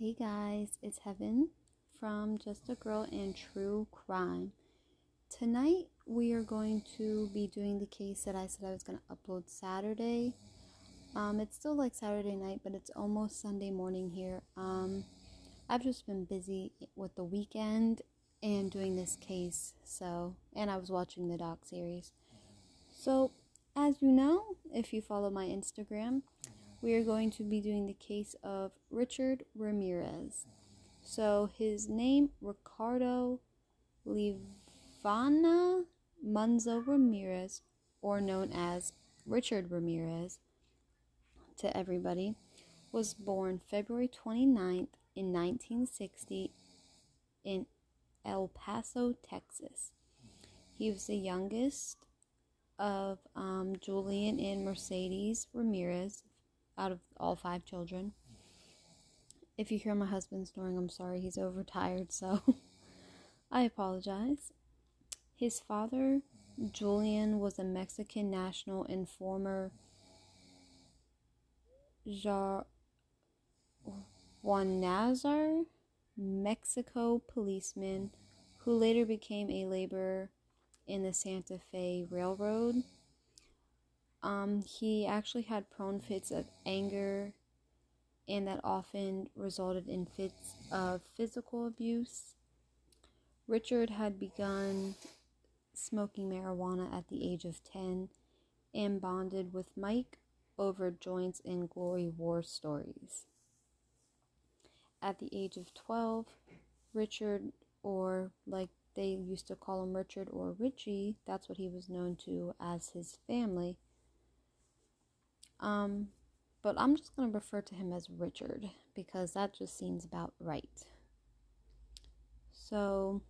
Hey guys, it's Heaven from Just a Girl and True Crime. Tonight we are going to be doing the case that I said I was going to upload Saturday. Um, it's still like Saturday night, but it's almost Sunday morning here. Um, I've just been busy with the weekend and doing this case, so, and I was watching the doc series. So, as you know, if you follow my Instagram, we are going to be doing the case of Richard Ramirez. So his name Ricardo Livana Munzo Ramirez, or known as Richard Ramirez to everybody, was born February 29th in 1960 in El Paso, Texas. He was the youngest of um, Julian and Mercedes Ramirez out of all five children. If you hear my husband snoring, I'm sorry, he's overtired, so I apologize. His father, Julian, was a Mexican national and former Jar- Nazar, Mexico policeman who later became a laborer in the Santa Fe Railroad. Um, he actually had prone fits of anger, and that often resulted in fits of physical abuse. Richard had begun smoking marijuana at the age of 10 and bonded with Mike over joints and glory war stories. At the age of 12, Richard, or like they used to call him Richard or Richie, that's what he was known to as his family, um, but I'm just going to refer to him as Richard because that just seems about right. So,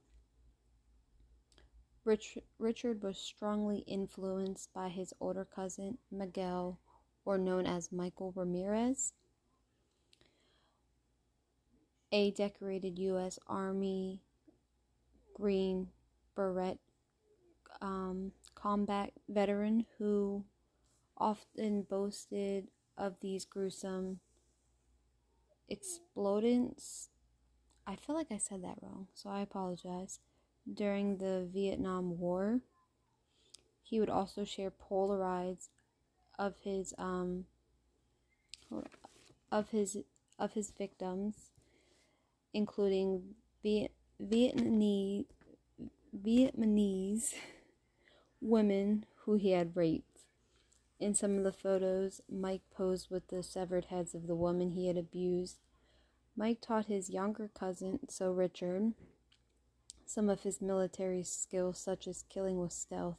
Rich, Richard was strongly influenced by his older cousin Miguel, or known as Michael Ramirez, a decorated U.S. Army Green Beret um, combat veteran who often boasted of these gruesome explodants. I feel like I said that wrong, so I apologize. During the Vietnam War, he would also share Polaroids of his um of his of his victims, including Viet, Vietnamese Vietnamese women who he had raped. In some of the photos, Mike posed with the severed heads of the woman he had abused. Mike taught his younger cousin, so Richard, some of his military skills, such as killing with stealth.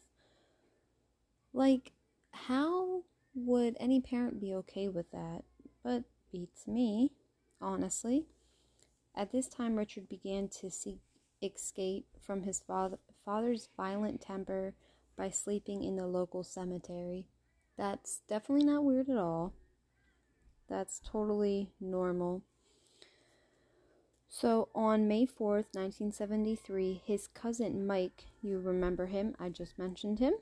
Like, how would any parent be okay with that? But beats me, honestly. At this time, Richard began to seek escape from his father, father's violent temper by sleeping in the local cemetery. That's definitely not weird at all. That's totally normal. So on May 4th, 1973, his cousin Mike, you remember him? I just mentioned him.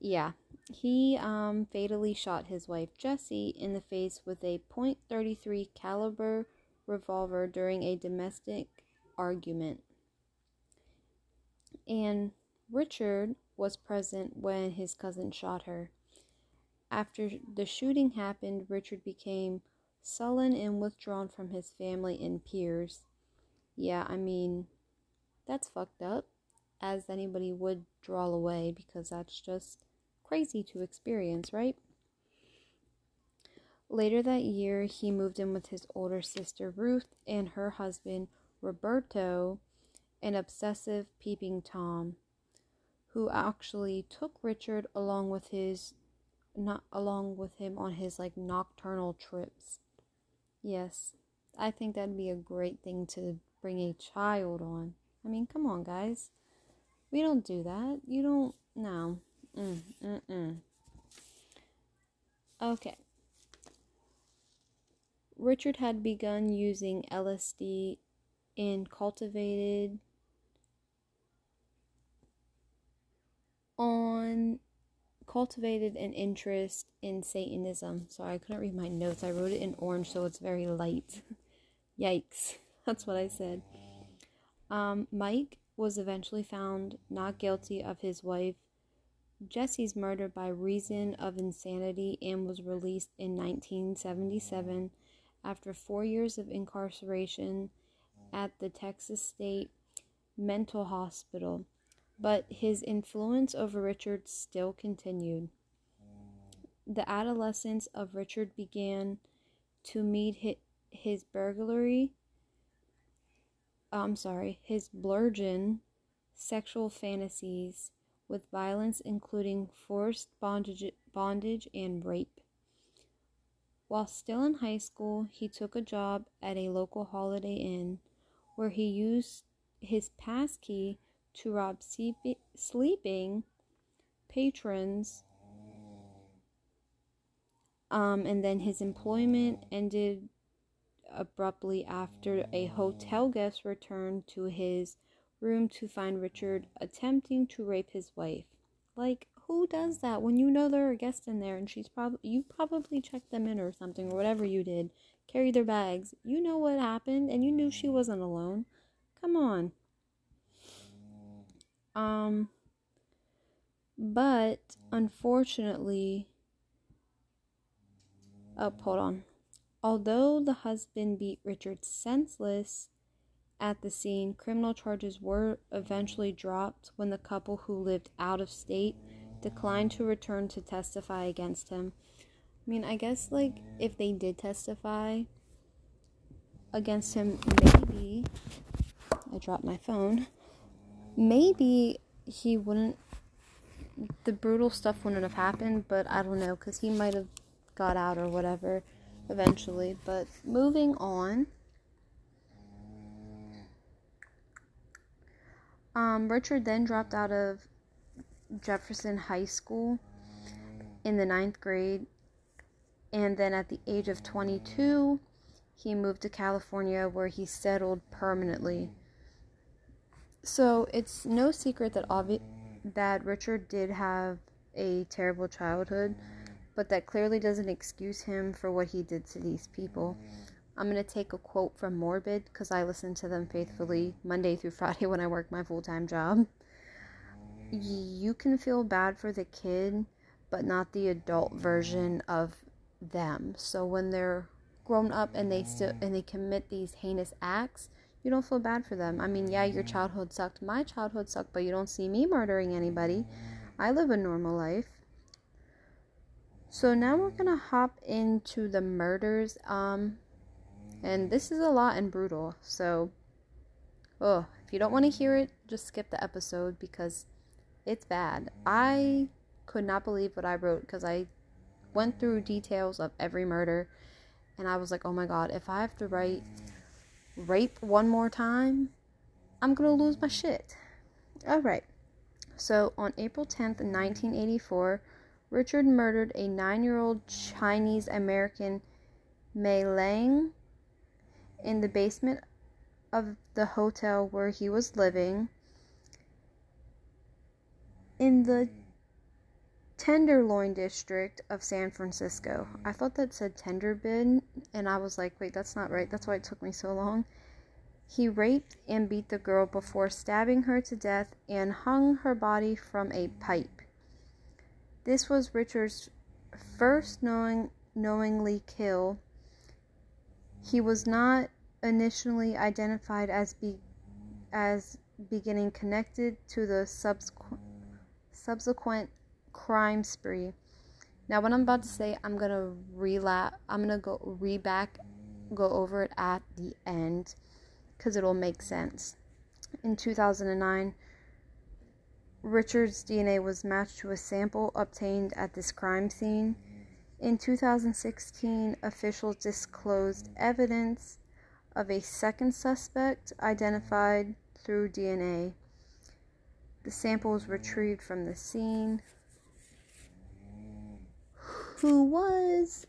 Yeah, he um, fatally shot his wife Jessie in the face with a .33 caliber revolver during a domestic argument. And Richard was present when his cousin shot her. After the shooting happened, Richard became sullen and withdrawn from his family and peers. Yeah, I mean, that's fucked up, as anybody would draw away because that's just crazy to experience, right? Later that year, he moved in with his older sister Ruth and her husband Roberto, an obsessive peeping Tom, who actually took Richard along with his not along with him on his like nocturnal trips. Yes, I think that'd be a great thing to bring a child on. I mean, come on, guys. We don't do that. You don't. No. Mm, mm, mm. Okay. Richard had begun using LSD and cultivated on cultivated an interest in Satanism. Sorry, I couldn't read my notes. I wrote it in orange, so it's very light. Yikes. That's what I said. Um, Mike was eventually found not guilty of his wife Jesse's murder by reason of insanity and was released in 1977 after four years of incarceration at the Texas State Mental Hospital. But his influence over Richard still continued. The adolescence of Richard began to meet his burglary I'm sorry, his bludgeon sexual fantasies with violence, including forced bondage, bondage and rape. While still in high school, he took a job at a local Holiday Inn where he used his pass key to rob sleeping patrons. Um, and then his employment ended abruptly after a hotel guest returned to his room to find Richard attempting to rape his wife. Like, who does that when you know there are guests in there and she's probably you probably checked them in or something or whatever you did, carry their bags. You know what happened and you knew she wasn't alone. Come on. Um but unfortunately oh hold on. Although the husband beat Richard senseless at the scene, criminal charges were eventually dropped when the couple who lived out of state declined to return to testify against him. I mean, I guess, like, if they did testify against him, maybe. I dropped my phone. Maybe he wouldn't. The brutal stuff wouldn't have happened, but I don't know, because he might have got out or whatever eventually. But moving on. Um, Richard then dropped out of Jefferson High School in the ninth grade, and then at the age of 22, he moved to California where he settled permanently. So it's no secret that obvi- that Richard did have a terrible childhood but that clearly doesn't excuse him for what he did to these people. I'm going to take a quote from Morbid because I listen to them faithfully Monday through Friday when I work my full time job. You can feel bad for the kid, but not the adult version of them. So when they're grown up and they still and they commit these heinous acts, you don't feel bad for them. I mean, yeah, your childhood sucked. My childhood sucked, but you don't see me murdering anybody. I live a normal life. So now we're gonna hop into the murders. Um, and this is a lot and brutal. So, oh, if you don't want to hear it, just skip the episode because it's bad. I could not believe what I wrote because I went through details of every murder, and I was like, oh my god, if I have to write rape one more time, I'm gonna lose my shit. All right. So on April 10th, 1984. Richard murdered a nine year old Chinese American Mei Lang in the basement of the hotel where he was living in the Tenderloin district of San Francisco. I thought that said Tenderbin, and I was like, wait, that's not right. That's why it took me so long. He raped and beat the girl before stabbing her to death and hung her body from a pipe. This was Richard's first knowing, knowingly kill. He was not initially identified as be, as beginning connected to the subsequent subsequent crime spree. Now, what I'm about to say, I'm gonna relap. I'm gonna go re back, go over it at the end, because it'll make sense. In 2009, Richard's DNA was matched to a sample obtained at this crime scene. In 2016, officials disclosed evidence of a second suspect identified through DNA. The sample was retrieved from the scene. Who was,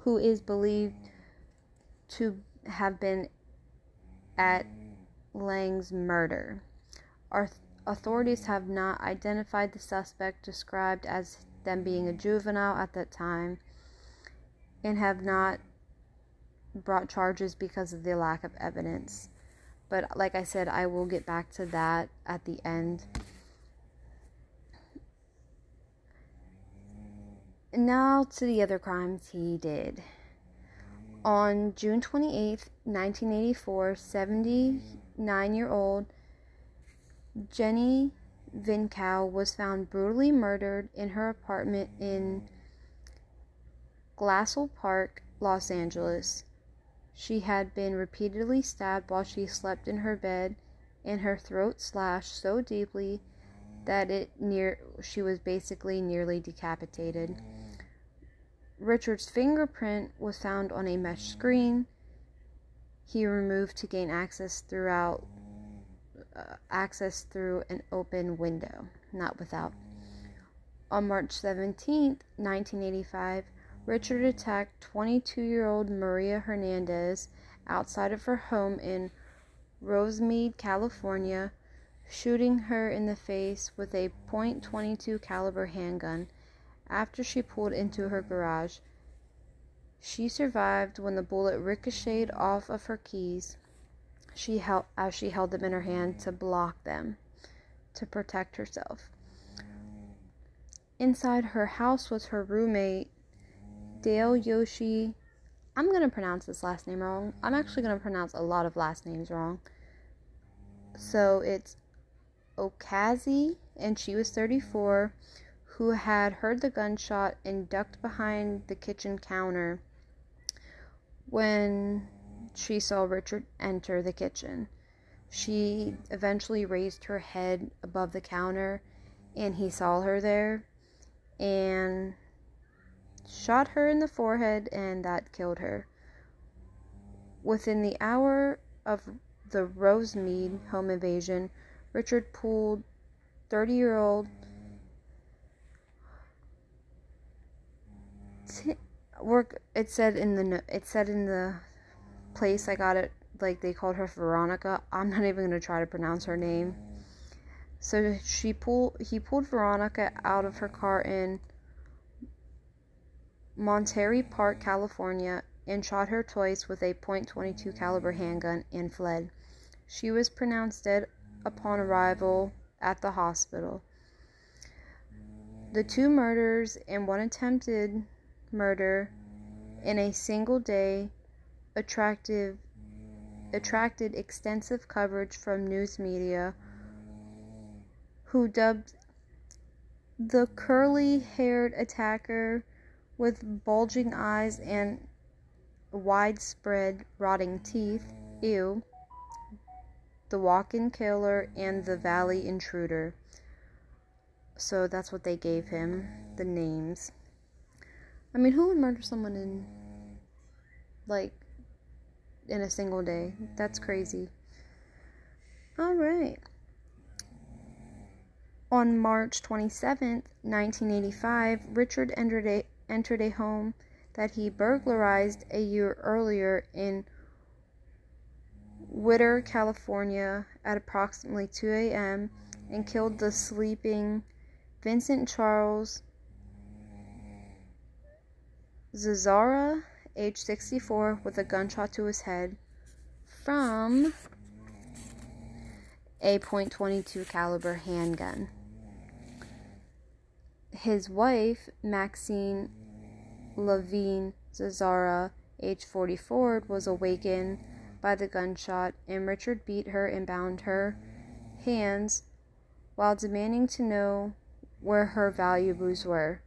who is believed to have been at Lang's murder. Our Authorities have not identified the suspect described as them being a juvenile at that time and have not brought charges because of the lack of evidence. But like I said, I will get back to that at the end. Now to the other crimes he did. On June 28, 1984, 79 year old Jenny Vincow was found brutally murdered in her apartment in Glassell Park, Los Angeles. She had been repeatedly stabbed while she slept in her bed and her throat slashed so deeply that it near she was basically nearly decapitated. Richard's fingerprint was found on a mesh screen he removed to gain access throughout uh, access through an open window, not without. On March 17, 1985, Richard attacked 22 year old Maria Hernandez outside of her home in Rosemead, California, shooting her in the face with a .22 caliber handgun after she pulled into her garage. She survived when the bullet ricocheted off of her keys. She held as she held them in her hand to block them to protect herself. Inside her house was her roommate Dayle Yoshie. I'm going to pronounce this last name wrong. I'm actually going to pronounce a lot of last names wrong. So it's Okazi, and she was 34 who had heard the gunshot and ducked behind the kitchen counter when she saw Richard enter the kitchen. She eventually raised her head above the counter and he saw her there and shot her in the forehead and that killed her. Within the hour of the Rosemead home invasion, Richard pulled 30 year old work it said in the it said in the place I got it like they called her Veronica. I'm not even going to try to pronounce her name. So she pulled he pulled Veronica out of her car in Monterey Park, California and shot her twice with a .22 caliber handgun and fled. She was pronounced dead upon arrival at the hospital. The two murders and one attempted murder in a single day attractive, attracted extensive coverage from news media who dubbed the curly haired attacker with bulging eyes and widespread rotting teeth, ew, the walk in killer, and the valley intruder. So that's what they gave him, the names. I mean, who would murder someone in like in a single day? That's crazy. All right. On March 27th, 1985, Richard entered a, entered a home that he burglarized a year earlier in Whittier, California at approximately 2 a.m. and killed the sleeping Vincent Charles Zazzara, age 64, with a gunshot to his head from a .22 caliber handgun. His wife, Maxine Levine Zazzara, age 44, was awakened by the gunshot, and Richard beat her and bound her hands while demanding to know where her valuables were.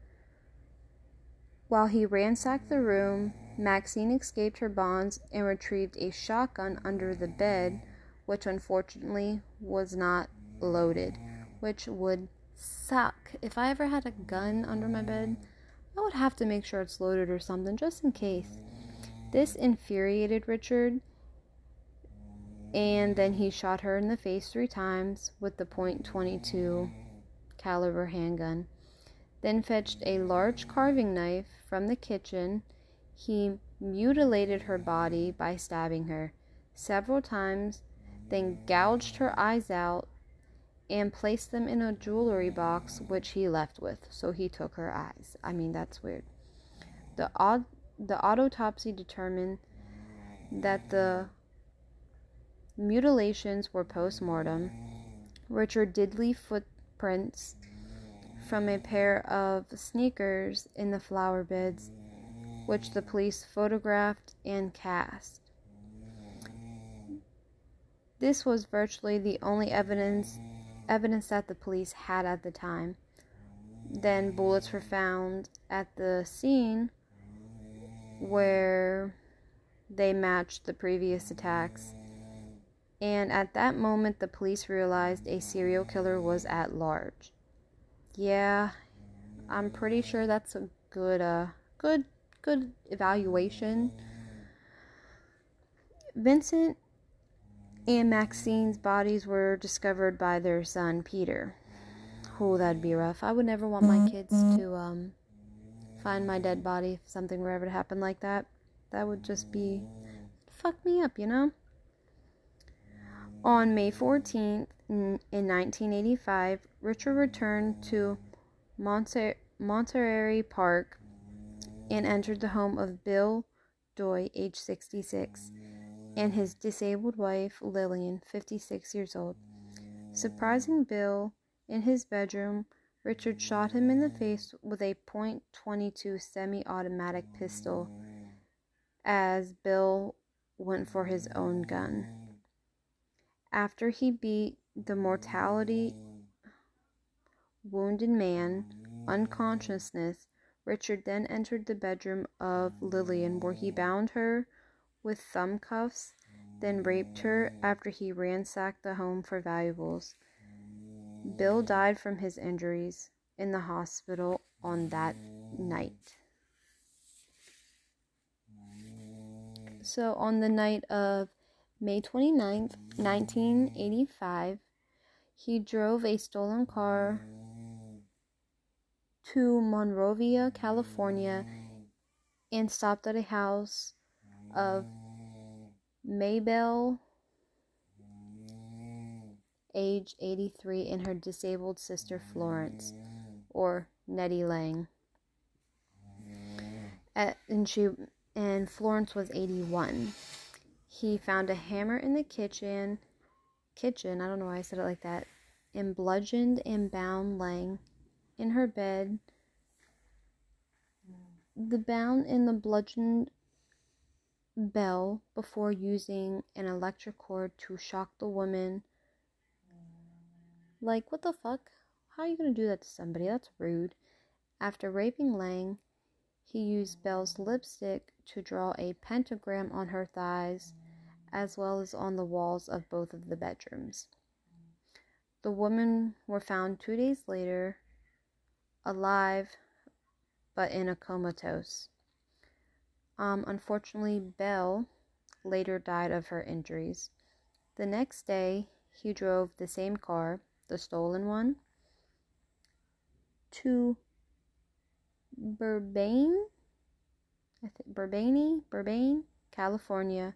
While he ransacked the room, Maxine escaped her bonds and retrieved a shotgun under the bed, which unfortunately was not loaded, which would suck. If I ever had a gun under my bed, I would have to make sure it's loaded or something just in case. This infuriated Richard, and then he shot her in the face three times with the .22 caliber handgun then fetched a large carving knife from the kitchen. He mutilated her body by stabbing her several times, then gouged her eyes out and placed them in a jewelry box which he left with. So he took her eyes. I mean, that's weird. The, the autopsy determined that the mutilations were post mortem. Richard did leave footprints from a pair of sneakers in the flower beds, which the police photographed and cast. This was virtually the only evidence evidence that the police had at the time. Then bullets were found at the scene where they matched the previous attacks. And at that moment, the police realized a serial killer was at large. Yeah, I'm pretty sure that's a good, uh, good, good evaluation. Vincent and Maxine's bodies were discovered by their son Peter. Oh, that'd be rough. I would never want my kids to um, find my dead body if something were ever to happen like that. That would just be fuck me up, you know? On May 14th, in 1985, Richard returned to Monter- Monterey Park and entered the home of Bill Doi, age 66 and his disabled wife, Lillian, 56 years old. Surprising Bill in his bedroom, Richard shot him in the face with a .22 semi-automatic pistol as Bill went for his own gun. After he beat the mortality wounded man unconsciousness, Richard then entered the bedroom of Lillian where he bound her with thumb cuffs, then raped her after he ransacked the home for valuables. Bill died from his injuries in the hospital on that night. So, on the night of May 29th, 1985, he drove a stolen car to Monrovia, California, and stopped at a house of Maybelle, age 83, and her disabled sister Florence, or Nettie Lang. At, and she and Florence was 81. He found a hammer in the kitchen. Kitchen, I don't know why I said it like that. And bludgeoned and bound Lang in her bed. The bound and the bludgeoned Bell before using an electric cord to shock the woman. Like, what the fuck? How are you gonna do that to somebody? That's rude. After raping Lang, he used Bell's lipstick to draw a pentagram on her thighs as well as on the walls of both of the bedrooms. The women were found two days later, alive but in a comatose. Um, unfortunately, Bell later died of her injuries. The next day, he drove the same car, the stolen one, to Burbank, I think Burbane, Burbane, California,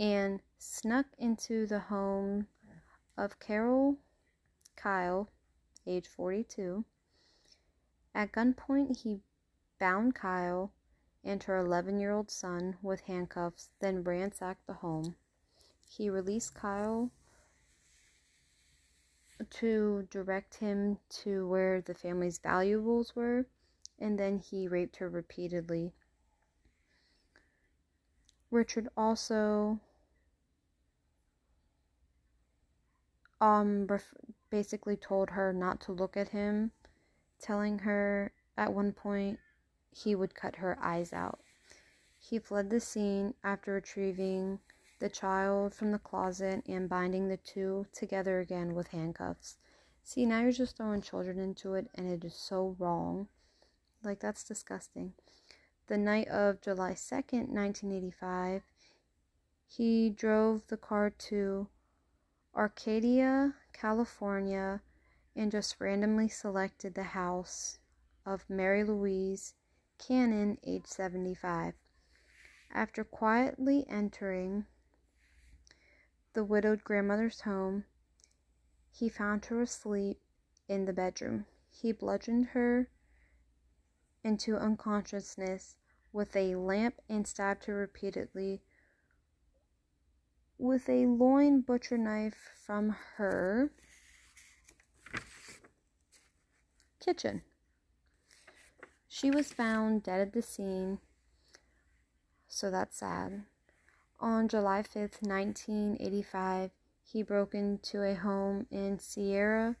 and snuck into the home of Carol Kyle, age 42. At gunpoint, he bound Kyle and her 11 year old son with handcuffs, then ransacked the home. He released Kyle to direct him to where the family's valuables were, and then he raped her repeatedly. Richard also um basically told her not to look at him, telling her at one point he would cut her eyes out. He fled the scene after retrieving the child from the closet and binding the two together again with handcuffs. See, now you're just throwing children into it, and it is so wrong. Like, that's disgusting. The night of July 2nd, 1985, he drove the car to Arcadia, California, and just randomly selected the house of Mary Louise Cannon, age 75. After quietly entering the widowed grandmother's home, he found her asleep in the bedroom. He bludgeoned her into unconsciousness with a lamp and stabbed her repeatedly with a loin butcher knife from her kitchen. She was found dead at the scene, so that's sad. On July 5th, 1985, he broke into a home in Sierra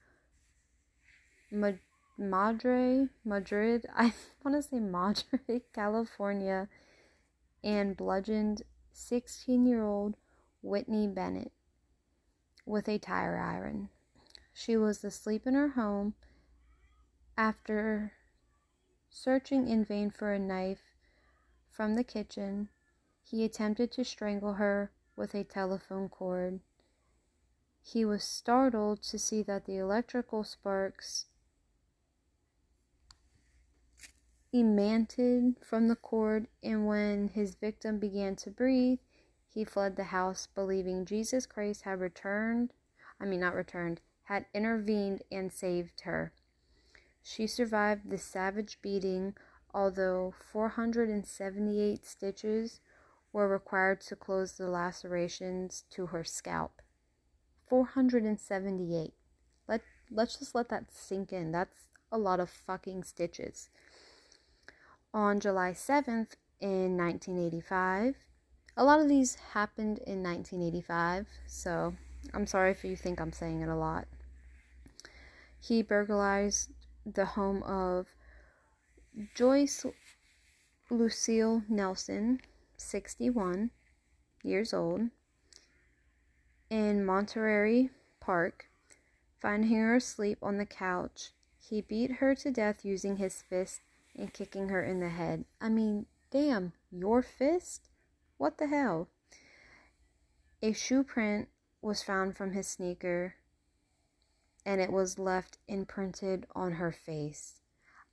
Madre, Madrid, I want to say Madre, California, and bludgeoned 16 year old Whitney Bennett with a tire iron. She was asleep in her home after searching in vain for a knife from the kitchen. He attempted to strangle her with a telephone cord. He was startled to see that the electrical sparks emanted from the cord, and when his victim began to breathe, he fled the house, believing Jesus Christ had returned I mean, not returned, had intervened and saved her. She survived the savage beating, although 478 stitches were required to close the lacerations to her scalp. 478. Let let's just let that sink in. That's a lot of fucking stitches. On July 7th in 1985, a lot of these happened in 1985, so I'm sorry if you think I'm saying it a lot. He burglarized the home of Joyce Lucille Nelson, 61 years old, in Monterey Park. Finding her asleep on the couch, he beat her to death using his fist and kicking her in the head. I mean, damn, your fist? What the hell? A shoe print was found from his sneaker and it was left imprinted on her face.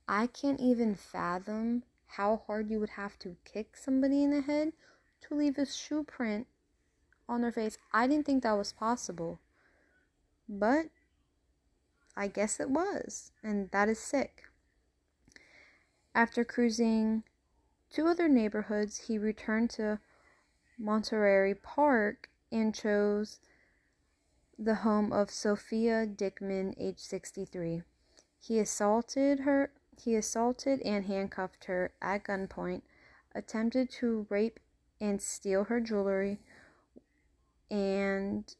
I can't even fathom how hard you would have to kick somebody in the head to leave a shoe print on their face. I didn't think that was possible. But I guess it was, and that is sick. After cruising two other neighborhoods, he returned to Monterey Park and chose the home of Sophia Dickman, age 63. He assaulted her, he assaulted and handcuffed her at gunpoint, attempted to rape and steal her jewelry, and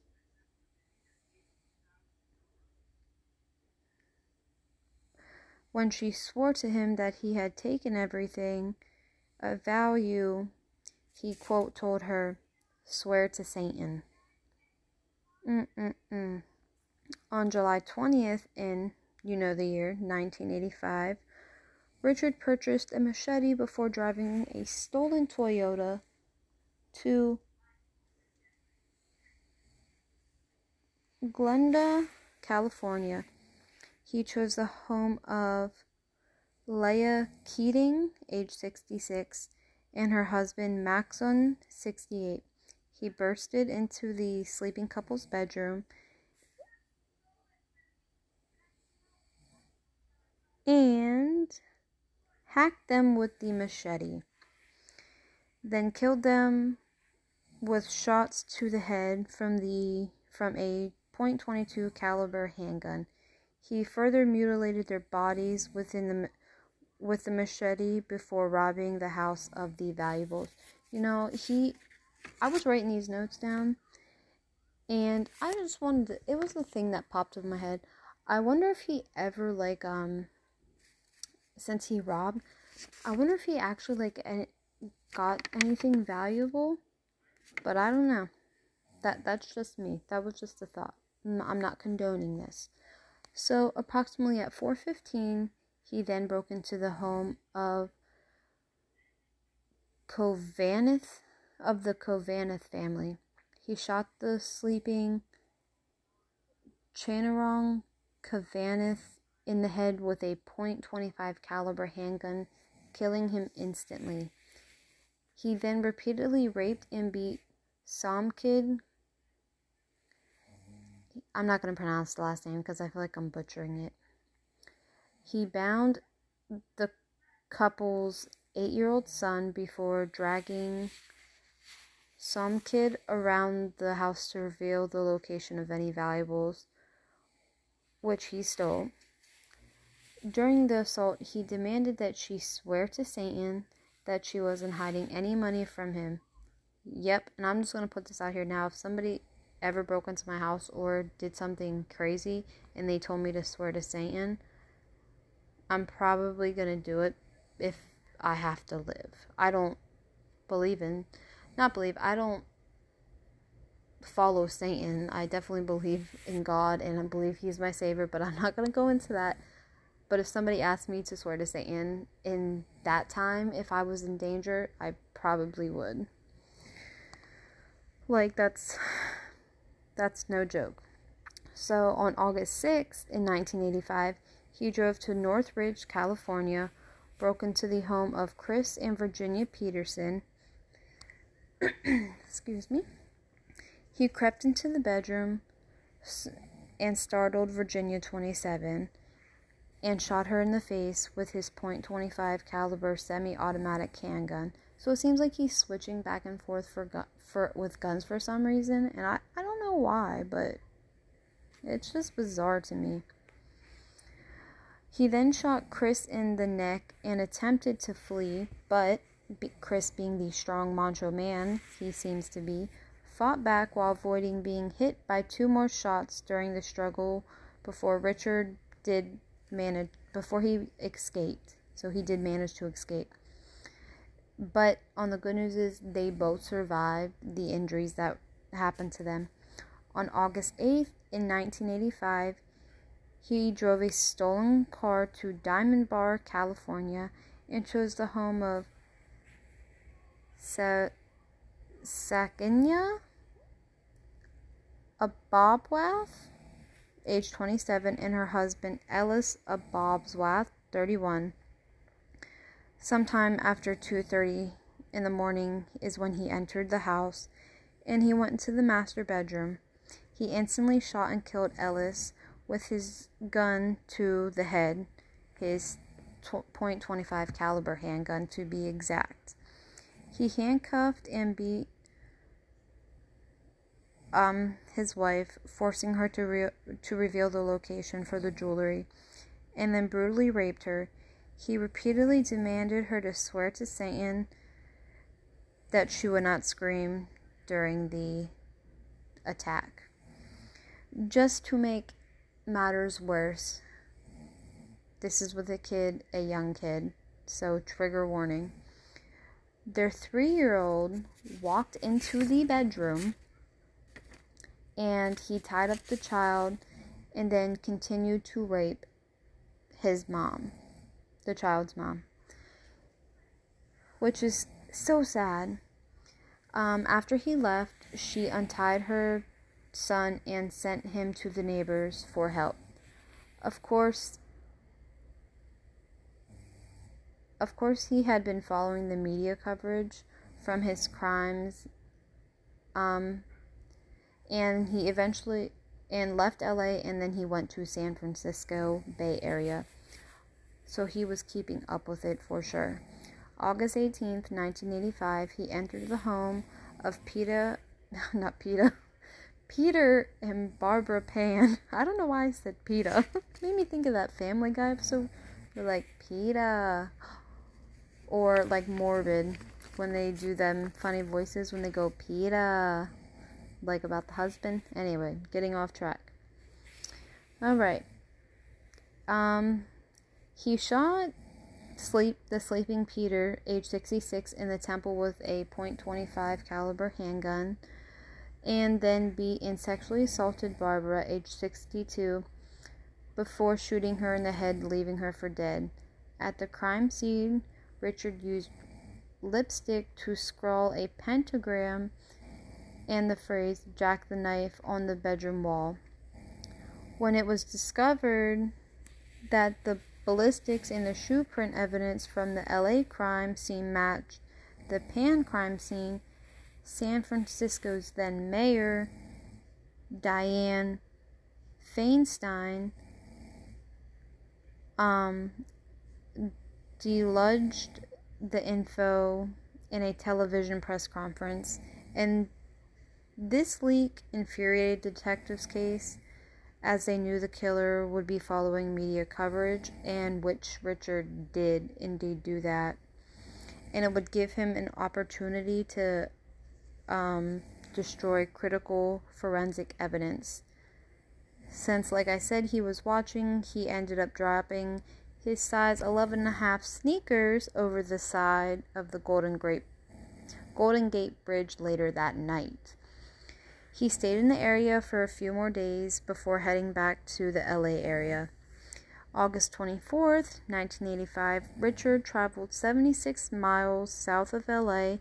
when she swore to him that he had taken everything of value, he quote told her, "Swear to Satan." Mm-mm-mm. On July 20th, in you know the year 1985, Richard purchased a machete before driving a stolen Toyota to Glenda, California. He chose the home of Leah Keating, age 66, and her husband Maxon, 68. He bursted into the sleeping couple's bedroom and hacked them with the machete, then killed them with shots to the head from the from a .22 caliber handgun. He further mutilated their bodies within the with the machete before robbing the house of the valuables. You know, he I was writing these notes down and I just wanted to, it was the thing that popped in my head. I wonder if he ever like um since he robbed, I wonder if he actually like any, got anything valuable. But I don't know. That that's just me. That was just a thought. I'm not condoning this. So approximately at 4:15, he then broke into the home of Kovaneth of the Kovaneth family. He shot the sleeping Chanarong Kovaneth in the head with a .25 caliber handgun, killing him instantly. He then repeatedly raped and beat Somkid. I'm not going to pronounce the last name because I feel like I'm butchering it. He bound the couple's eight year old son before dragging Somkid around the house to reveal the location of any valuables, which he stole. During the assault, he demanded that she swear to Satan that she wasn't hiding any money from him. Yep, and I'm just going to put this out here now. If somebody ever broke into my house or did something crazy and they told me to swear to Satan, I'm probably going to do it if I have to live. I don't believe in, not believe, I don't follow Satan. I definitely believe in God and I believe He's my Savior, but I'm not going to go into that. But if somebody asked me to swear to Satan in that time, if I was in danger, I probably would. Like, that's that's no joke. So on August 6th in 1985, he drove to Northridge, California, broke into the home of Chris and Virginia Peterson. Excuse me. He crept into the bedroom and startled Virginia 27 and shot her in the face with his .25 caliber semi-automatic handgun. So it seems like he's switching back and forth for gu- for with guns for some reason, and I I don't know why, but it's just bizarre to me. He then shot Chris in the neck and attempted to flee, but Chris, being the strong macho man he seems to be, fought back while avoiding being hit by two more shots during the struggle before Richard did manage before he escaped. So he did manage to escape. But on the good news is they both survived the injuries that happened to them. On August 8th in 1985, he drove a stolen car to Diamond Bar, California, and chose the home of Sa- Sakanya Abobwath, age 27, and her husband Ellis Abobswath, 31. Sometime after 2:30 in the morning is when he entered the house and he went into the master bedroom. He instantly shot and killed Ellis with his gun to the head, his .25 caliber handgun to be exact. He handcuffed and beat um, his wife, forcing her to re- to reveal the location for the jewelry, and then brutally raped her. He repeatedly demanded her to swear to Satan that she would not scream during the attack. Just to make matters worse, this is with a kid, a young kid, so trigger warning. Their three year old walked into the bedroom and he tied up the child and then continued to rape his mom the child's mom, which is so sad. Um, after he left, she untied her son and sent him to the neighbors for help. Of course, of course, he had been following the media coverage from his crimes, um, and he eventually and left LA, and then he went to San Francisco Bay Area so he was keeping up with it for sure. August 18th, 1985, he entered the home of Peter, not Peter, Peter and Barbara Pan. I don't know why I said Peter. made me think of that Family Guy episode. They're like Peter, or like Morbid when they do them funny voices when they go Peter, like about the husband. Anyway, getting off track. All right. Um, he shot sleep the sleeping Peter, age 66, in the temple with a .25 caliber handgun, and then beat and sexually assaulted Barbara, age 62, before shooting her in the head, leaving her for dead. At the crime scene, Richard used lipstick to scrawl a pentagram and the phrase Jack the Knife on the bedroom wall. When it was discovered that the Ballistics and the shoe print evidence from the LA crime scene matched the Pan crime scene. San Francisco's then mayor, Dianne Feinstein, um, deluged the info in a television press conference And this leak infuriated detectives' case as they knew the killer would be following media coverage, and which Richard did indeed do that. And it would give him an opportunity to um, destroy critical forensic evidence. Since, like I said, he was watching, he ended up dropping his size 11 and a half sneakers over the side of the Golden Gate, Golden Gate Bridge later that night. He stayed in the area for a few more days before heading back to the LA area. August 24th, 1985, Richard traveled 76 miles south of LA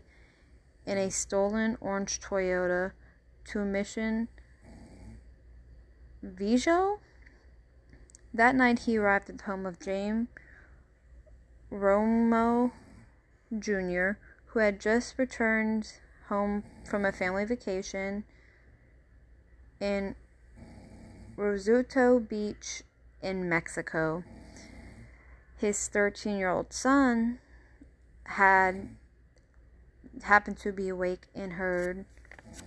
in a stolen orange Toyota to Mission Viejo. That night, he arrived at the home of James Romero Jr., who had just returned home from a family vacation in Rosito Beach in Mexico. His 13 year old son had happened to be awake and heard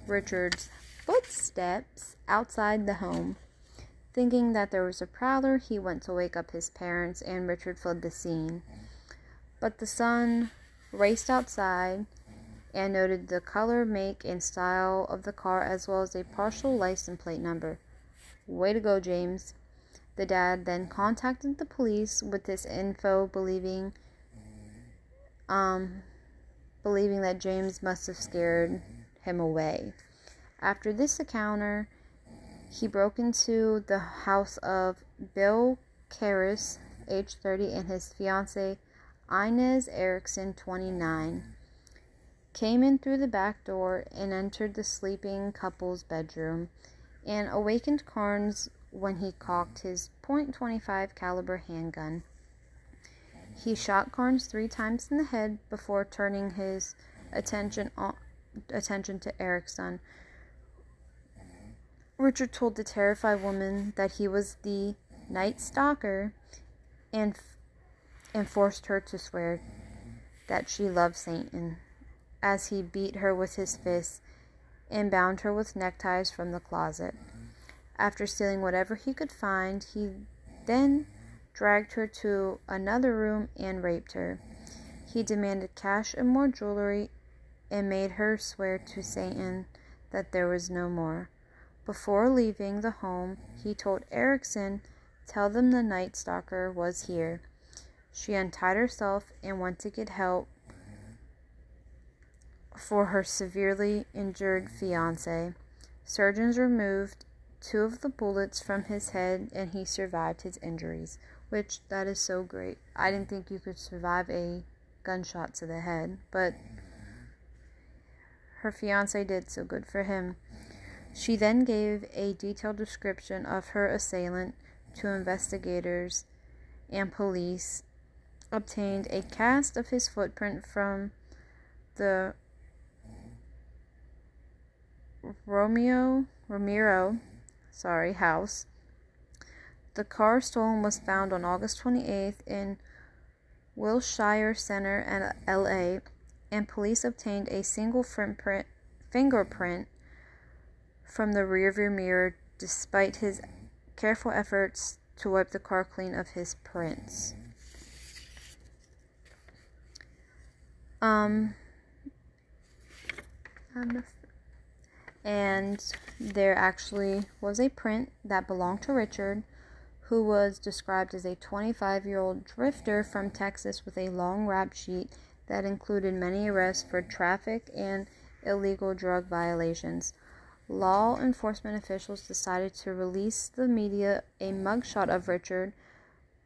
Richard's footsteps outside the home. Thinking that there was a prowler, he went to wake up his parents and Richard fled the scene. But the son raced outside and noted the color, make, and style of the car as well as a partial license plate number. Way to go, James. The dad then contacted the police with this info, believing um, believing that James must have scared him away. After this encounter, he broke into the house of Bill Karras, age 30, and his fiancee Inez Erickson, 29 came in through the back door and entered the sleeping couple's bedroom and awakened Carns when he cocked his .25 caliber handgun. He shot Carns 3 times in the head before turning his attention on, attention to Erickson. Richard told the terrified woman that he was the night stalker and and forced her to swear that she loved Satan as he beat her with his fists and bound her with neckties from the closet. After stealing whatever he could find, he then dragged her to another room and raped her. He demanded cash and more jewelry and made her swear to Satan that there was no more. Before leaving the home, he told Erickson, Tell them the night stalker was here. She untied herself and went to get help for her severely injured fiance. Surgeons removed two of the bullets from his head and he survived his injuries, which that is so great. I didn't think you could survive a gunshot to the head, but her fiance did so good for him. She then gave a detailed description of her assailant to investigators and police, obtained a cast of his footprint from the Romeo Romero, sorry, house. The car stolen was found on August 28th in Wilshire Center and LA, and police obtained a single fingerprint from the rearview mirror despite his careful efforts to wipe the car clean of his prints. Um, and there actually was a print that belonged to Richard, who was described as a 25 year old drifter from Texas with a long rap sheet that included many arrests for traffic and illegal drug violations. Law enforcement officials decided to release the media a mugshot of Richard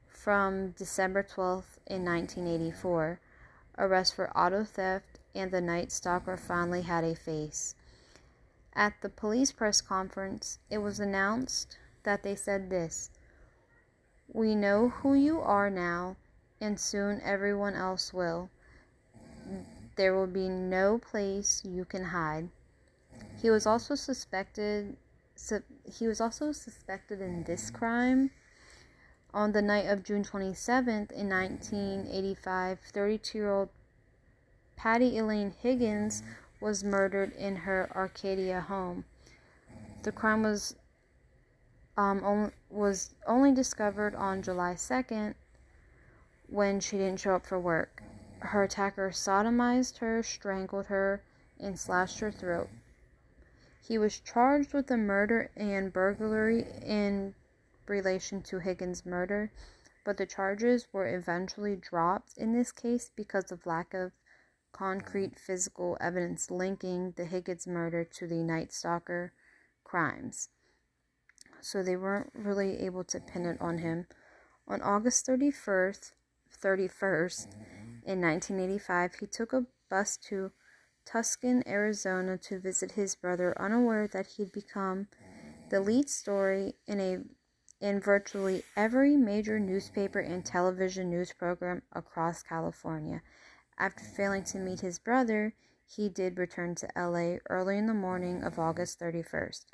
from December 12th in 1984. Arrest for auto theft and the Night Stalker finally had a face. At the police press conference, it was announced that they said this We know who you are now, and soon everyone else will. There will be no place you can hide. He was also suspected su- he was also suspected in this crime. On the night of June 27th in 1985, 32-year-old Patty Elaine Higgins was murdered in her Arcadia home. The crime was um, only, was only discovered on July 2nd when she didn't show up for work. Her attacker sodomized her, strangled her, and slashed her throat. He was charged with the murder and burglary in relation to Higgins' murder, but the charges were eventually dropped in this case because of lack of concrete physical evidence linking the Higgins murder to the Night Stalker crimes. So they weren't really able to pin it on him. On August 31st, 31st in 1985, he took a bus to Tucson, Arizona to visit his brother, unaware that he'd become the lead story in a in virtually every major newspaper and television news program across California. After failing to meet his brother, he did return to LA early in the morning of August 31st.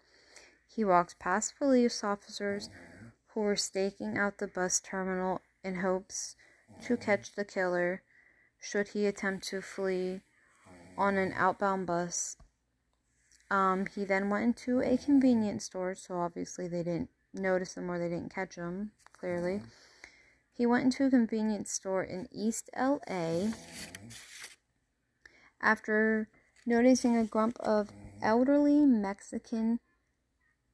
He walked past police officers who were staking out the bus terminal in hopes to catch the killer should he attempt to flee on an outbound bus. Um, he then went into a convenience store, so obviously they didn't notice him or they didn't catch him, clearly. He went into a convenience store in East LA after noticing a group of elderly Mexican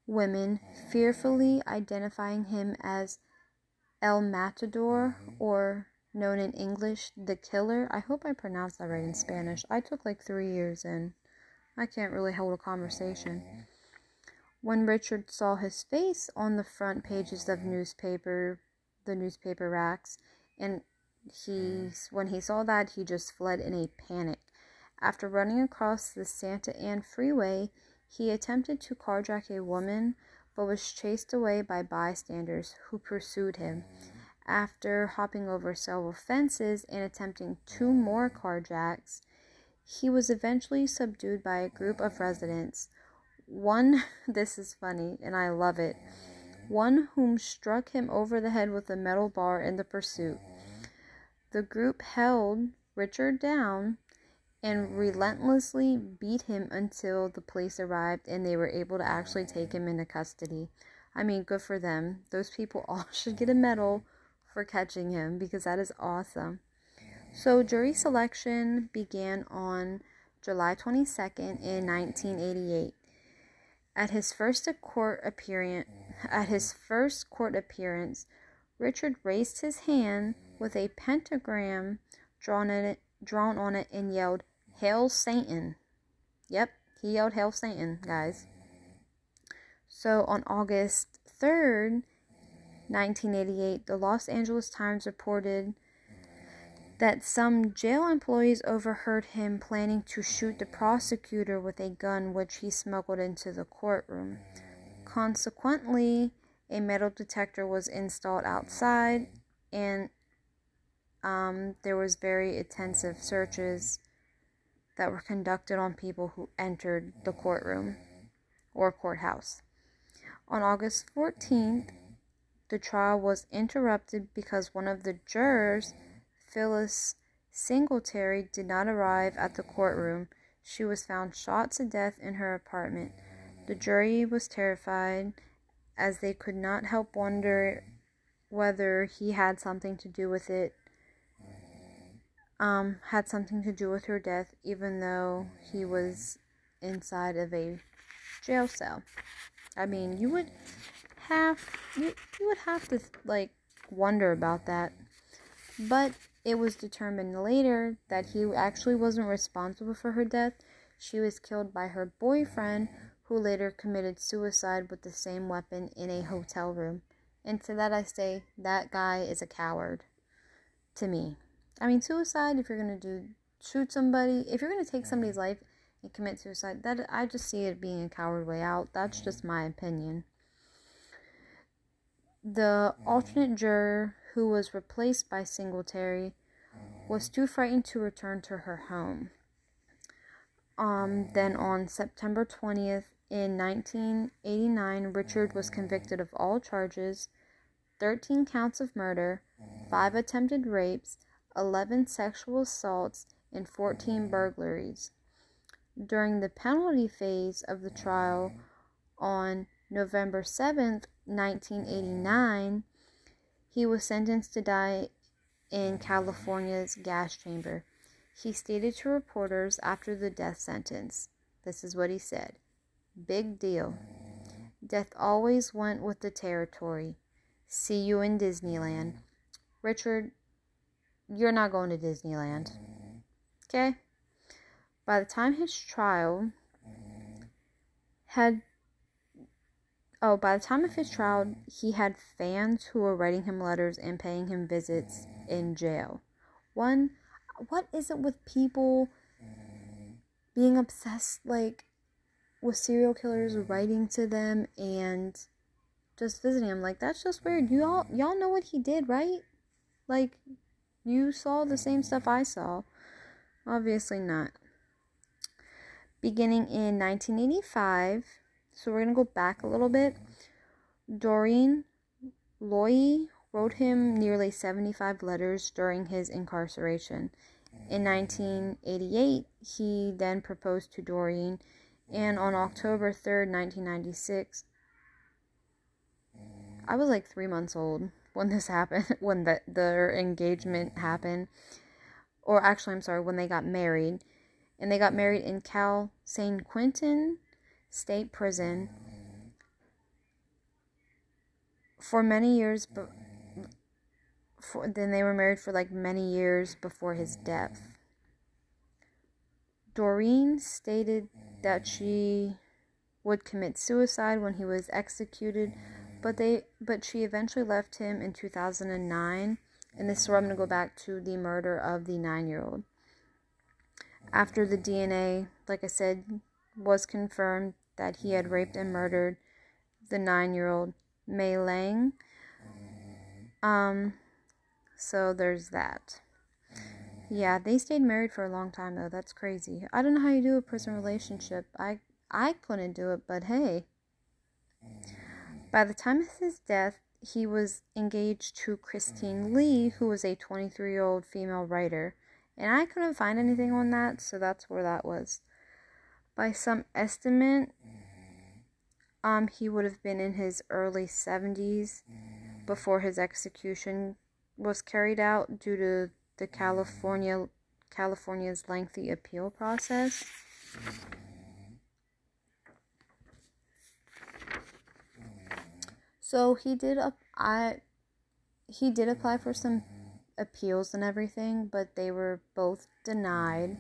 women fearfully identifying him as El Matador or known in English, the killer. I hope I pronounced that right in Spanish. I took like three years and I can't really hold a conversation. When Richard saw his face on the front pages of newspaper, the newspaper racks, and he, when he saw that, he just fled in a panic. After running across the Santa Ana freeway, he attempted to carjack a woman, but was chased away by bystanders who pursued him. After hopping over several fences and attempting two more carjacks, he was eventually subdued by a group of residents. One, this is funny and I love it, one whom struck him over the head with a metal bar in the pursuit. The group held Richard down and relentlessly beat him until the police arrived and they were able to actually take him into custody. I mean, good for them. Those people all should get a medal for catching him because that is awesome. So, jury selection began on July 22nd in 1988. At his first court appearance, at his first court appearance, Richard raised his hand with a pentagram drawn on it, drawn on it and yelled, "Hail Satan!" Yep, he yelled "Hail Satan," guys. So on August 3rd, 1988, the Los Angeles Times reported that some jail employees overheard him planning to shoot the prosecutor with a gun which he smuggled into the courtroom. Consequently, a metal detector was installed outside and um, there was very intensive searches that were conducted on people who entered the courtroom or courthouse. On August 14th, the trial was interrupted because one of the jurors, Phyllis Singletary, did not arrive at the courtroom. She was found shot to death in her apartment. The jury was terrified as they could not help wonder whether he had something to do with it. Um, had something to do with her death, even though he was inside of a jail cell. I mean, you would have you, you would have to like wonder about that. But it was determined later that he actually wasn't responsible for her death. She was killed by her boyfriend, who later committed suicide with the same weapon in a hotel room. And to that I say, that guy is a coward. To me. I mean, suicide, if you're gonna do, shoot somebody, if you're gonna take somebody's life and commit suicide, that I just see it being a coward way out. That's just my opinion. The mm-hmm. alternate juror, who was replaced by Singletary, was mm-hmm. too frightened to return to her home. Um, mm-hmm. then on September 20th, in 1989, Richard was convicted of all charges 13 counts of murder, 5 attempted rapes, 11 sexual assaults, and 14 burglaries. during the penalty phase of the trial on November 7th, 1989, he was sentenced to die in California's gas chamber. He stated to reporters after the death sentence this is what he said Big deal. Death always went with the territory. See you in Disneyland. Richard, you're not going to Disneyland. Okay? By the time his trial had Oh, by the time of his trial, he had fans who were writing him letters and paying him visits in jail. One, what is it with people being obsessed, like, with serial killers writing to them and just visiting him? Like, that's just weird. You all, y'all know what he did, right? Like, you saw the same stuff I saw. Obviously not. Beginning in 1985, so we're going to go back a little bit. Doreen Lioy wrote him nearly 75 letters during his incarceration. In 1988, he then proposed to Doreen, and on October 3rd, 1996, I was like three months old when this happened, when the, their engagement happened. Or actually, I'm sorry, when they got married. And they got married in Cal San Quentin State Prison for many years, but for, then they were married for like many years before his death. Doreen stated that she would commit suicide when he was executed, but they but she eventually left him in 2009. And this is where I'm going to go back to the murder of the 9-year-old. After the DNA, like I said, was confirmed, that he had raped and murdered the nine year old Mei Leung. Um, so there's that. Yeah, they stayed married for a long time though. That's crazy. I don't know how you do a prison relationship. I I couldn't do it, but hey. By the time of his death, he was engaged to Christine Lee, who was a 23 year old female writer. And I couldn't find anything on that, so that's where that was. By some estimate, um, he would have been in his early 70s before his execution was carried out due to the California California's lengthy appeal process. So he did up I he did apply for some appeals and everything, but they were both denied.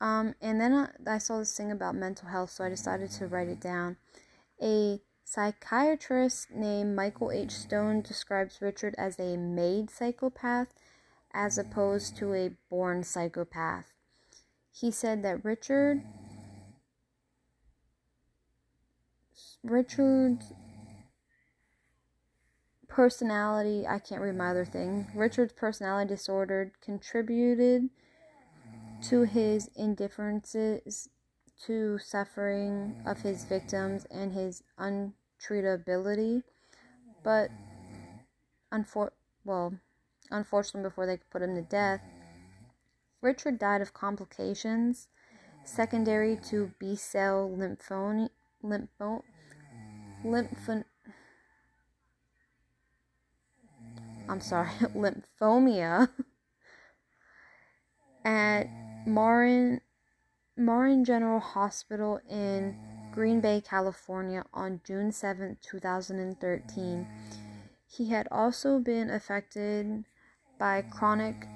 Um, and then I, I saw this thing about mental health, so I decided to write it down. A psychiatrist named Michael H. Stone describes Richard as a made psychopath as opposed to a born psychopath. He said that Richard Richard's personality, I can't read my other thing. Richard's personality disorder contributed to his indifferences to suffering of his victims and his untreatability, but unfor- well, unfortunately, before they could put him to death, Richard died of complications secondary to B cell lymphoma, lympho, lympho, I'm sorry, lymphomia. At Marin Marin General Hospital in Greenbrae, California on June 7, 2013. He had also been affected by chronic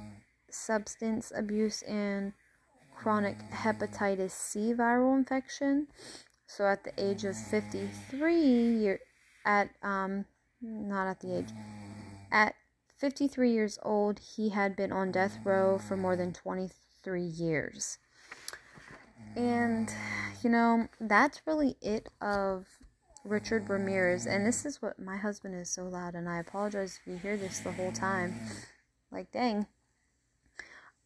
substance abuse and chronic hepatitis C viral infection. So at the age of 53 year at um not at the age at 53 years old, he had been on death row for more than 23 years. And, you know, that's really it of Richard Ramirez. And this is what my husband is so loud, and I apologize if you hear this the whole time. Like, dang.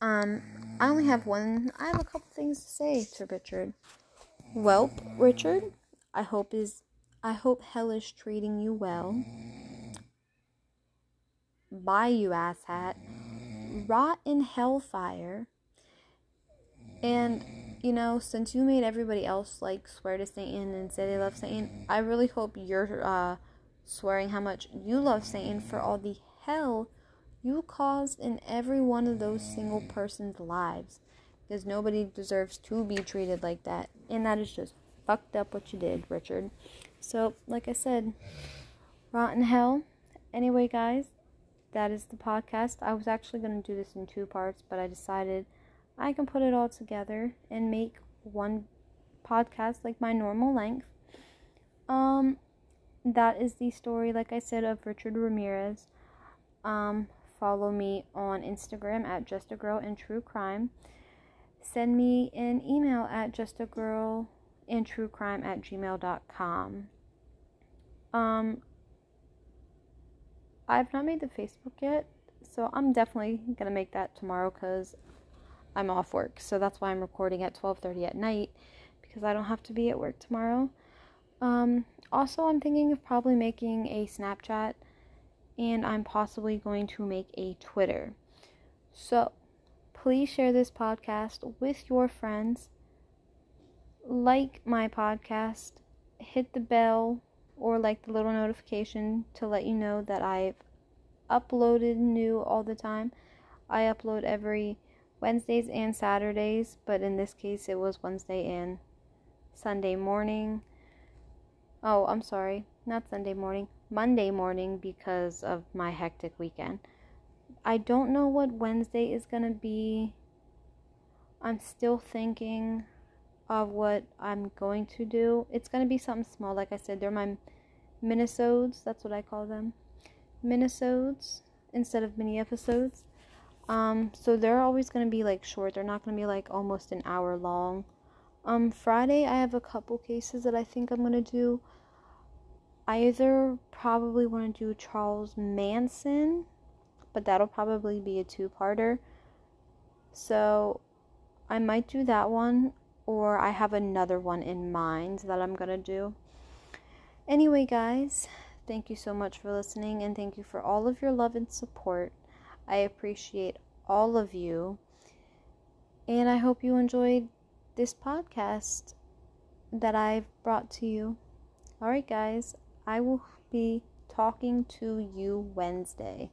Um, I only have one, I have a couple things to say to Richard. Welp, Richard, I hope is, I hope hell is treating you well. Bye, you asshat. Rot in hellfire. And you know, since you made everybody else like swear to Satan and say they love Satan, I really hope you're uh, swearing how much you love Satan for all the hell you caused in every one of those single person's lives. Because nobody deserves to be treated like that. And that is just fucked up what you did, Richard. So, like I said, rotten hell. Anyway, guys, that is the podcast. I was actually going to do this in two parts, but I decided I can put it all together and make one podcast like my normal length. Um, that is the story, like I said, of Richard Ramirez. Um, follow me on Instagram at just a girl in true crime. Send me an email at just a girl in true crime at gmail.com. Um, I've not made the Facebook yet, so I'm definitely gonna make that tomorrow because I'm off work. So that's why I'm recording at 12:30 at night because I don't have to be at work tomorrow. Um, also, I'm thinking of probably making a Snapchat and I'm possibly going to make a Twitter. So, please share this podcast with your friends. Like my podcast, hit the bell or like the little notification to let you know that I've uploaded new all the time. I upload every Wednesdays and Saturdays, but in this case it was Wednesday and Sunday morning. Oh, I'm sorry, not Sunday morning, Monday morning because of my hectic weekend. I don't know what Wednesday is going to be. I'm still thinking of what I'm going to do. It's going to be something small. Like I said, they're my minisodes. That's what I call them. Minisodes instead of mini episodes. Um, so they're always going to be like short. They're not going to be like almost an hour long. Um, Friday, I have a couple cases that I think I'm going to do. I either probably want to do Charles Manson, but that'll probably be a two parter. So I might do that one, or I have another one in mind that I'm going to do. Anyway, guys, thank you so much for listening, and thank you for all of your love and support. I appreciate all of you, and I hope you enjoyed this podcast that I've brought to you. All right, guys, I will be talking to you Wednesday.